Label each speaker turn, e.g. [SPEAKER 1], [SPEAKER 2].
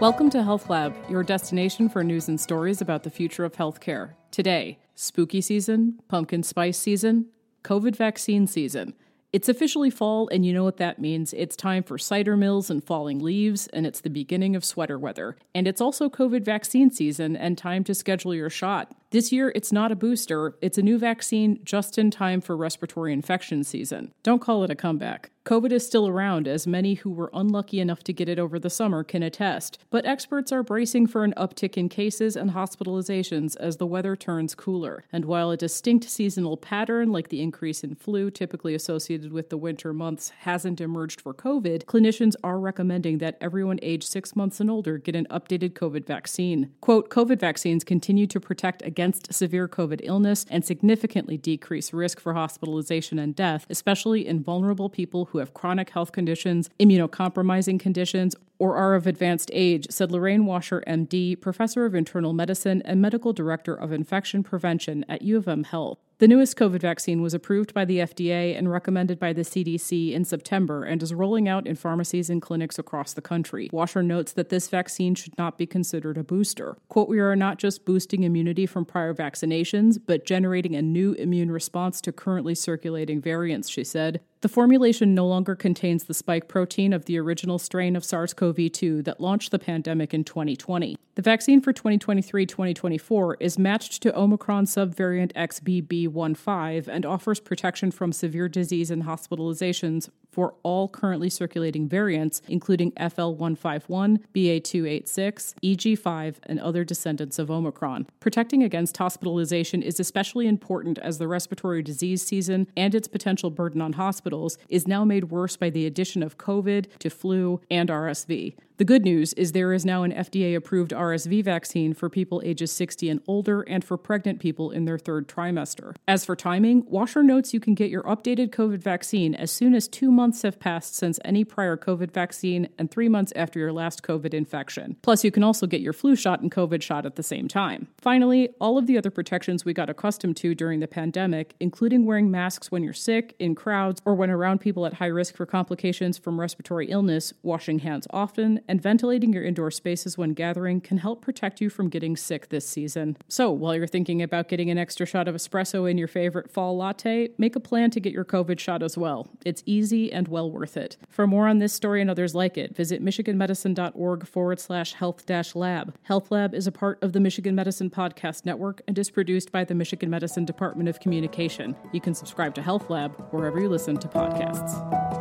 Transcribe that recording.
[SPEAKER 1] Welcome to Health Lab, your destination for news and stories about the future of healthcare. Today, spooky season, pumpkin spice season, COVID vaccine season. It's officially fall, and you know what that means. It's time for cider mills and falling leaves, and it's the beginning of sweater weather. And it's also COVID vaccine season and time to schedule your shot. This year, it's not a booster, it's a new vaccine just in time for respiratory infection season. Don't call it a comeback. COVID is still around, as many who were unlucky enough to get it over the summer can attest, but experts are bracing for an uptick in cases and hospitalizations as the weather turns cooler. And while a distinct seasonal pattern, like the increase in flu typically associated with the winter months, hasn't emerged for COVID, clinicians are recommending that everyone aged six months and older get an updated COVID vaccine. Quote COVID vaccines continue to protect against against severe COVID illness and significantly decrease risk for hospitalization and death, especially in vulnerable people who have chronic health conditions, immunocompromising conditions, or are of advanced age, said Lorraine Washer, MD, professor of internal medicine and medical director of infection prevention at U of M Health. The newest COVID vaccine was approved by the FDA and recommended by the CDC in September and is rolling out in pharmacies and clinics across the country. Washer notes that this vaccine should not be considered a booster. Quote, We are not just boosting immunity from prior vaccinations, but generating a new immune response to currently circulating variants, she said. The formulation no longer contains the spike protein of the original strain of SARS CoV 2 that launched the pandemic in 2020. The vaccine for 2023 2024 is matched to Omicron subvariant XBB.1.5 and offers protection from severe disease and hospitalizations for all currently circulating variants, including FL151, BA286, EG5, and other descendants of Omicron. Protecting against hospitalization is especially important as the respiratory disease season and its potential burden on hospitals is now made worse by the addition of COVID to flu and RSV. The good news is there is now an FDA approved RSV vaccine for people ages 60 and older and for pregnant people in their third trimester. As for timing, Washer notes you can get your updated COVID vaccine as soon as two months have passed since any prior COVID vaccine and three months after your last COVID infection. Plus, you can also get your flu shot and COVID shot at the same time. Finally, all of the other protections we got accustomed to during the pandemic, including wearing masks when you're sick, in crowds, or when around people at high risk for complications from respiratory illness, washing hands often, and ventilating your indoor spaces when gathering can help protect you from getting sick this season. So, while you're thinking about getting an extra shot of espresso in your favorite fall latte, make a plan to get your COVID shot as well. It's easy and well worth it. For more on this story and others like it, visit michiganmedicine.org forward slash health dash lab. Health Lab is a part of the Michigan Medicine Podcast Network and is produced by the Michigan Medicine Department of Communication. You can subscribe to Health Lab wherever you listen to podcasts.